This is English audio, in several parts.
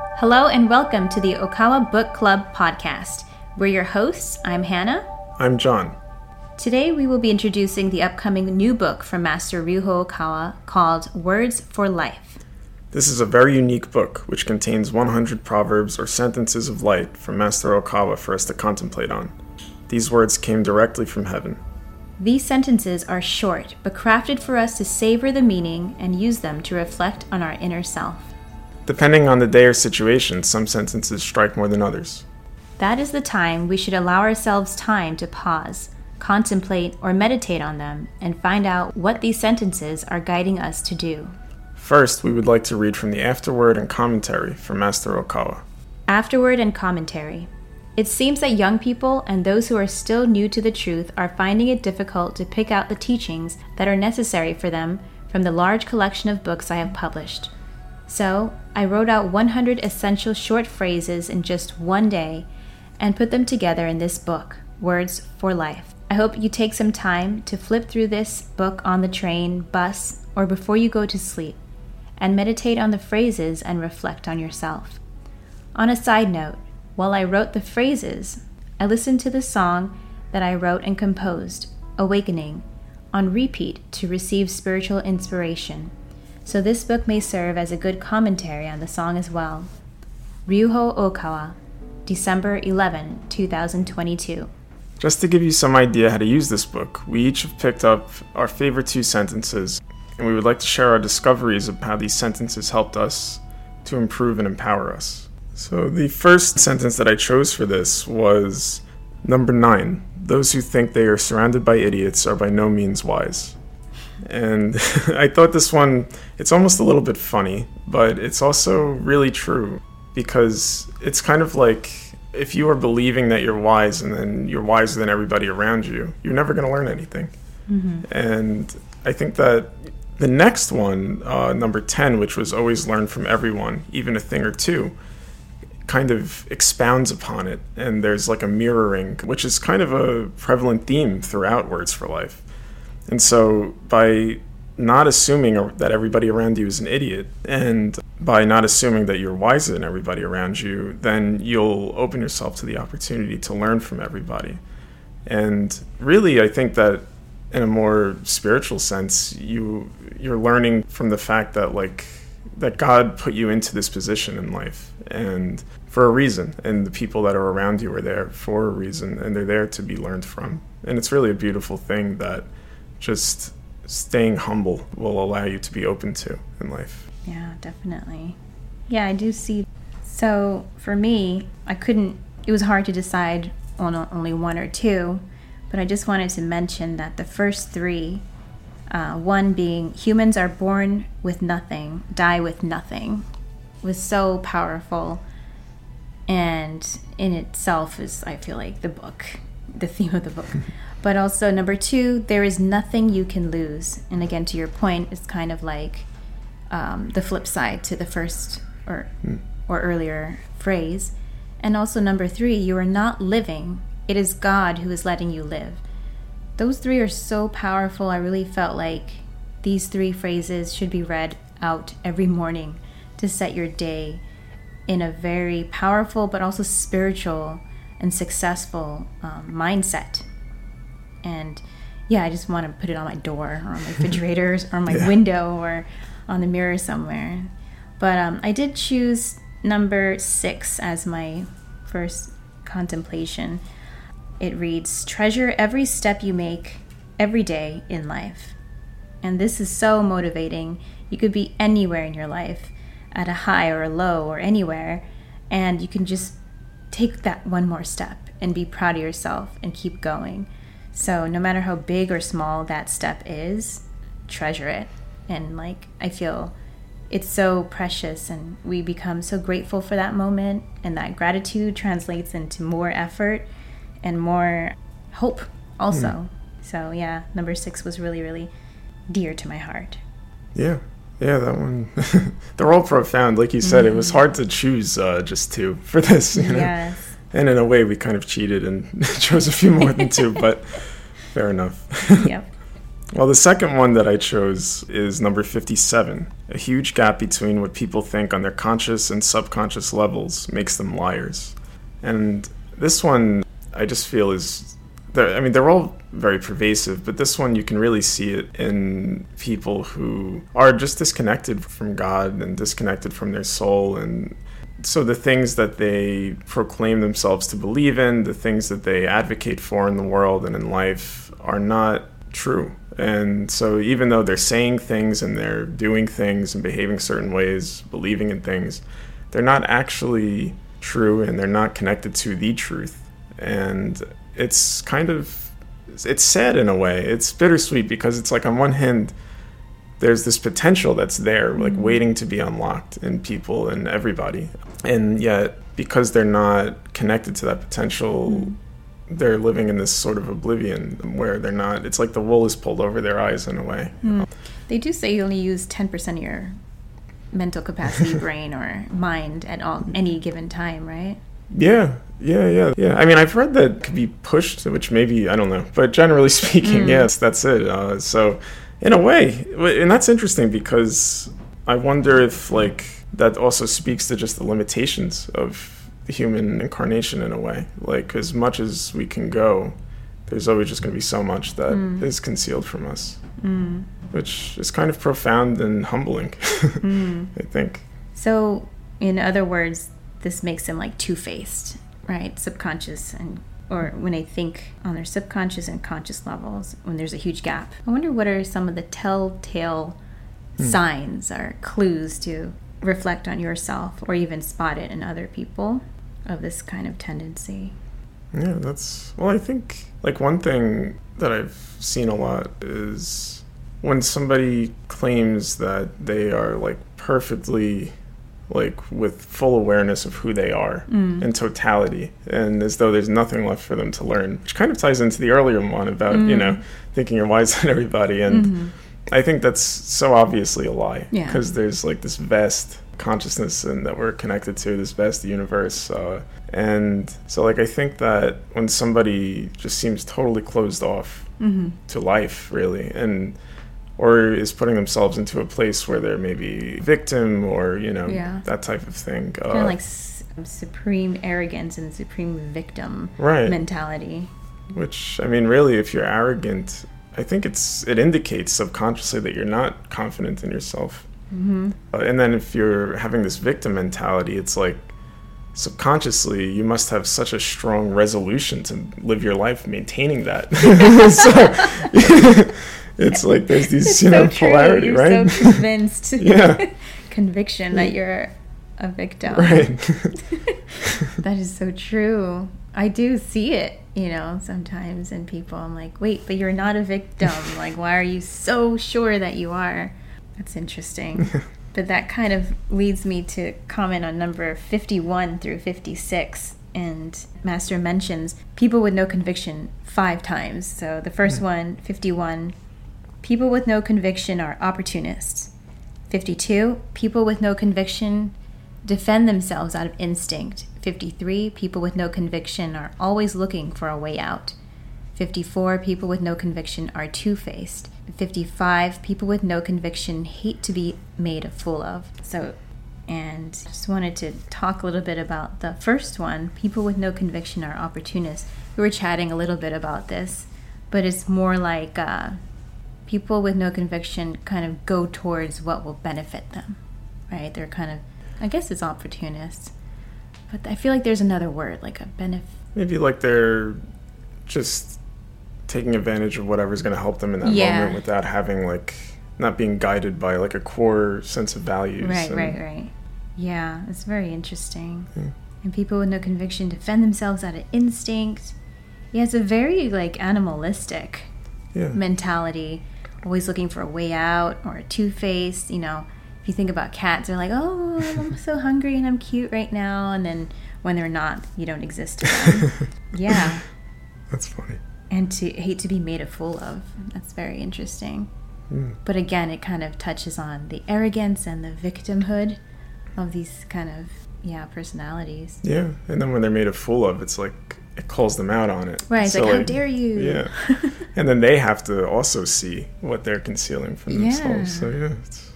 Hello and welcome to the Okawa Book Club podcast. We're your hosts. I'm Hana. I'm John. Today we will be introducing the upcoming new book from Master Ryuho Okawa called Words for Life. This is a very unique book which contains 100 proverbs or sentences of light from Master Okawa for us to contemplate on. These words came directly from heaven. These sentences are short, but crafted for us to savor the meaning and use them to reflect on our inner self. Depending on the day or situation, some sentences strike more than others. That is the time we should allow ourselves time to pause, contemplate, or meditate on them and find out what these sentences are guiding us to do. First, we would like to read from the afterword and commentary from Master Okawa. Afterword and commentary. It seems that young people and those who are still new to the truth are finding it difficult to pick out the teachings that are necessary for them from the large collection of books I have published. So, I wrote out 100 essential short phrases in just one day and put them together in this book, Words for Life. I hope you take some time to flip through this book on the train, bus, or before you go to sleep and meditate on the phrases and reflect on yourself. On a side note, while I wrote the phrases, I listened to the song that I wrote and composed, Awakening, on repeat to receive spiritual inspiration. So this book may serve as a good commentary on the song as well. Ryuho Okawa, December 11, 2022. Just to give you some idea how to use this book, we each have picked up our favorite two sentences and we would like to share our discoveries of how these sentences helped us to improve and empower us. So, the first sentence that I chose for this was number nine Those who think they are surrounded by idiots are by no means wise. And I thought this one, it's almost a little bit funny, but it's also really true because it's kind of like if you are believing that you're wise and then you're wiser than everybody around you, you're never going to learn anything. Mm-hmm. And I think that the next one, uh, number 10, which was always learn from everyone, even a thing or two, kind of expounds upon it. And there's like a mirroring, which is kind of a prevalent theme throughout Words for Life. And so by not assuming that everybody around you is an idiot and by not assuming that you're wiser than everybody around you, then you'll open yourself to the opportunity to learn from everybody. And really, I think that in a more spiritual sense, you you're learning from the fact that like that God put you into this position in life and for a reason and the people that are around you are there for a reason and they're there to be learned from. And it's really a beautiful thing that just staying humble will allow you to be open to in life. Yeah, definitely. Yeah, I do see. So for me, I couldn't, it was hard to decide on only one or two but I just wanted to mention that the first three uh, one being humans are born with nothing, die with nothing, was so powerful. And in itself is, I feel like, the book, the theme of the book. but also, number two, there is nothing you can lose. And again, to your point, it's kind of like um, the flip side to the first or, mm. or earlier phrase. And also, number three, you are not living it is God who is letting you live. Those three are so powerful. I really felt like these three phrases should be read out every morning to set your day in a very powerful but also spiritual and successful um, mindset. And yeah, I just want to put it on my door or on my refrigerator or on my yeah. window or on the mirror somewhere. But um, I did choose number six as my first contemplation. It reads Treasure every step you make every day in life. And this is so motivating. You could be anywhere in your life, at a high or a low or anywhere, and you can just take that one more step and be proud of yourself and keep going. So, no matter how big or small that step is, treasure it. And like, I feel it's so precious, and we become so grateful for that moment, and that gratitude translates into more effort and more hope also. Mm. So yeah, number six was really, really dear to my heart. Yeah. Yeah, that one. They're all profound. Like you said, mm. it was mm-hmm. hard to choose uh, just two for this. You know? Yes. And in a way, we kind of cheated and chose a few more than two, but fair enough. yep. Well, the second one that I chose is number 57. A huge gap between what people think on their conscious and subconscious levels makes them liars. And this one, I just feel is. I mean, they're all very pervasive, but this one you can really see it in people who are just disconnected from God and disconnected from their soul. And so the things that they proclaim themselves to believe in, the things that they advocate for in the world and in life, are not true. And so, even though they're saying things and they're doing things and behaving certain ways, believing in things, they're not actually true and they're not connected to the truth. And it's kind of it's sad in a way. It's bittersweet because it's like on one hand there's this potential that's there like mm-hmm. waiting to be unlocked in people and everybody. And yet because they're not connected to that potential mm-hmm they're living in this sort of oblivion where they're not it's like the wool is pulled over their eyes in a way mm. they do say you only use 10% of your mental capacity brain or mind at all any given time right yeah yeah yeah yeah i mean i've heard that could be pushed which maybe i don't know but generally speaking mm. yes that's it uh, so in a way and that's interesting because i wonder if like that also speaks to just the limitations of the human incarnation in a way. Like as much as we can go, there's always just going to be so much that mm. is concealed from us, mm. which is kind of profound and humbling. mm. I think. So, in other words, this makes him like two-faced, right? Subconscious and or when they think on their subconscious and conscious levels, when there's a huge gap. I wonder what are some of the telltale hmm. signs or clues to reflect on yourself or even spot it in other people of this kind of tendency. Yeah, that's well, I think like one thing that I've seen a lot is when somebody claims that they are like perfectly like with full awareness of who they are mm. in totality and as though there's nothing left for them to learn which kind of ties into the earlier one about mm. you know thinking you're wiser than everybody and mm-hmm. i think that's so obviously a lie because yeah. there's like this vast consciousness and that we're connected to this vast universe. Uh, and so, like, I think that when somebody just seems totally closed off mm-hmm. to life, really, and or is putting themselves into a place where they're maybe victim or you know yeah. that type of thing, kind of uh, like s- supreme arrogance and supreme victim right. mentality. Which I mean, really, if you're arrogant, I think it's it indicates subconsciously that you're not confident in yourself. Mm-hmm. Uh, and then if you're having this victim mentality, it's like subconsciously you must have such a strong resolution to live your life maintaining that. so it's like there's these it's you know so polarity, you're right? So convinced. yeah. Conviction that you're a victim. Right. that is so true. I do see it, you know, sometimes in people. I'm like, wait, but you're not a victim. like, why are you so sure that you are? That's interesting. but that kind of leads me to comment on number 51 through 56. And Master mentions people with no conviction five times. So the first mm. one, 51, people with no conviction are opportunists. 52, people with no conviction defend themselves out of instinct. 53, people with no conviction are always looking for a way out. 54, people with no conviction are two faced. 55, people with no conviction hate to be made a fool of. So, and just wanted to talk a little bit about the first one people with no conviction are opportunists. We were chatting a little bit about this, but it's more like uh, people with no conviction kind of go towards what will benefit them, right? They're kind of, I guess it's opportunists. But I feel like there's another word, like a benefit. Maybe like they're just taking advantage of whatever's going to help them in that yeah. moment without having like not being guided by like a core sense of values. Right, and, right, right. Yeah, it's very interesting. Yeah. And people with no conviction defend themselves out of instinct. Yeah, it's a very like animalistic yeah. mentality, always looking for a way out or a two faced. You know, if you think about cats, they're like, "Oh, I'm so hungry and I'm cute right now," and then when they're not, you don't exist to them. yeah, that's funny and to hate to be made a fool of. That's very interesting. Mm. But again, it kind of touches on the arrogance and the victimhood of these kind of yeah personalities. Yeah, and then when they're made a fool of, it's like it calls them out on it. Right. So, like, how dare you? Yeah. and then they have to also see what they're concealing from Yeah. themselves. So yeah, it's,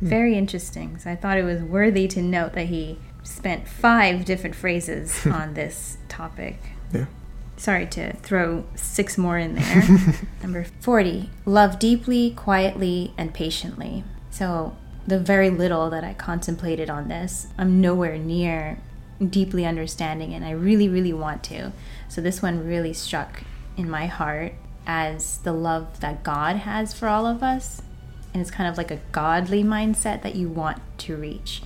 hmm. Very interesting. So I thought it was worthy to note that he spent five different phrases on this topic. yeah. Sorry to throw six more in there. Number 40, love deeply, quietly, and patiently. So, the very little that I contemplated on this, I'm nowhere near deeply understanding, and I really, really want to. So, this one really struck in my heart as the love that God has for all of us. And it's kind of like a godly mindset that you want to reach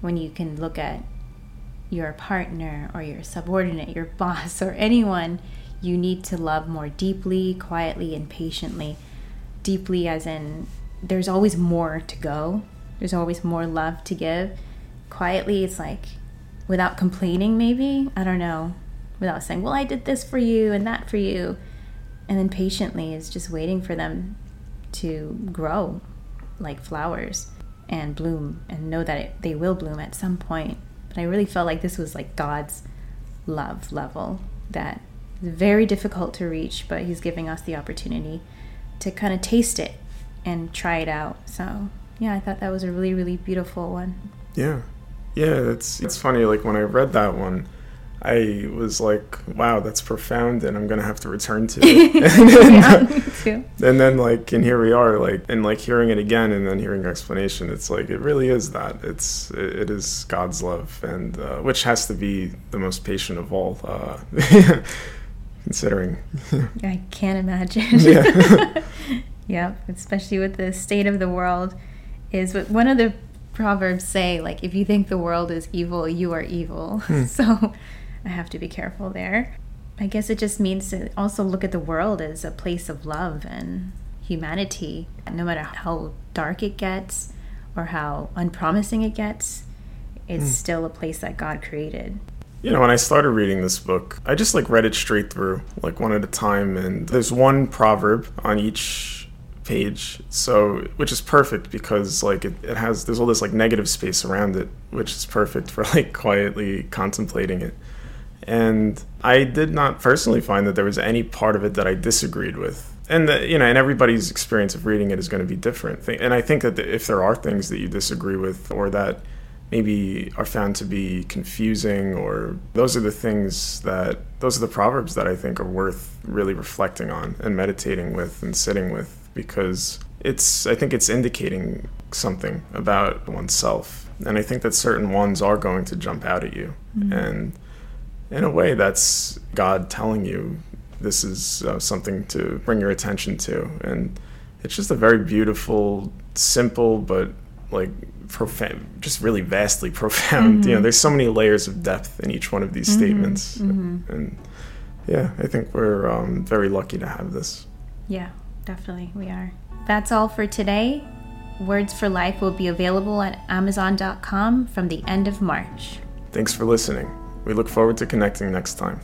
when you can look at your partner or your subordinate, your boss, or anyone you need to love more deeply, quietly, and patiently. Deeply, as in, there's always more to go, there's always more love to give. Quietly, it's like without complaining, maybe. I don't know. Without saying, well, I did this for you and that for you. And then patiently is just waiting for them to grow like flowers and bloom and know that it, they will bloom at some point. But I really felt like this was like God's love level that is very difficult to reach, but He's giving us the opportunity to kind of taste it and try it out. So, yeah, I thought that was a really, really beautiful one. Yeah. Yeah, it's it's funny, like when I read that one, I was like, wow, that's profound and I'm gonna have to return to it. yeah, me too. and then like and here we are like and like hearing it again and then hearing explanation it's like it really is that it's it, it is god's love and uh, which has to be the most patient of all uh, considering I can't imagine. Yeah. yep, especially with the state of the world, is what one of the proverbs say, like, if you think the world is evil, you are evil. Hmm. So I have to be careful there. I guess it just means to also look at the world as a place of love and humanity. No matter how dark it gets or how unpromising it gets, it's hmm. still a place that God created. you know when i started reading this book i just like read it straight through like one at a time and there's one proverb on each page. So which is perfect because like it, it has there's all this like negative space around it which is perfect for like quietly contemplating it. And i did not personally find that there was any part of it that i disagreed with. And the, you know and everybody's experience of reading it is going to be different. And i think that if there are things that you disagree with or that maybe are found to be confusing or those are the things that those are the proverbs that I think are worth really reflecting on and meditating with and sitting with because it's I think it's indicating something about oneself. And I think that certain ones are going to jump out at you. And in a way that's God telling you this is uh, something to bring your attention to. And it's just a very beautiful simple but like profound just really vastly profound you know there's so many layers of depth in each one of these statements. And yeah i think we're um, very lucky to have this. Yeah, definitely, we are. That's all for today. Words for Life will be available at Amazon.com from the end of March. thanks for listening we look forward to connecting next time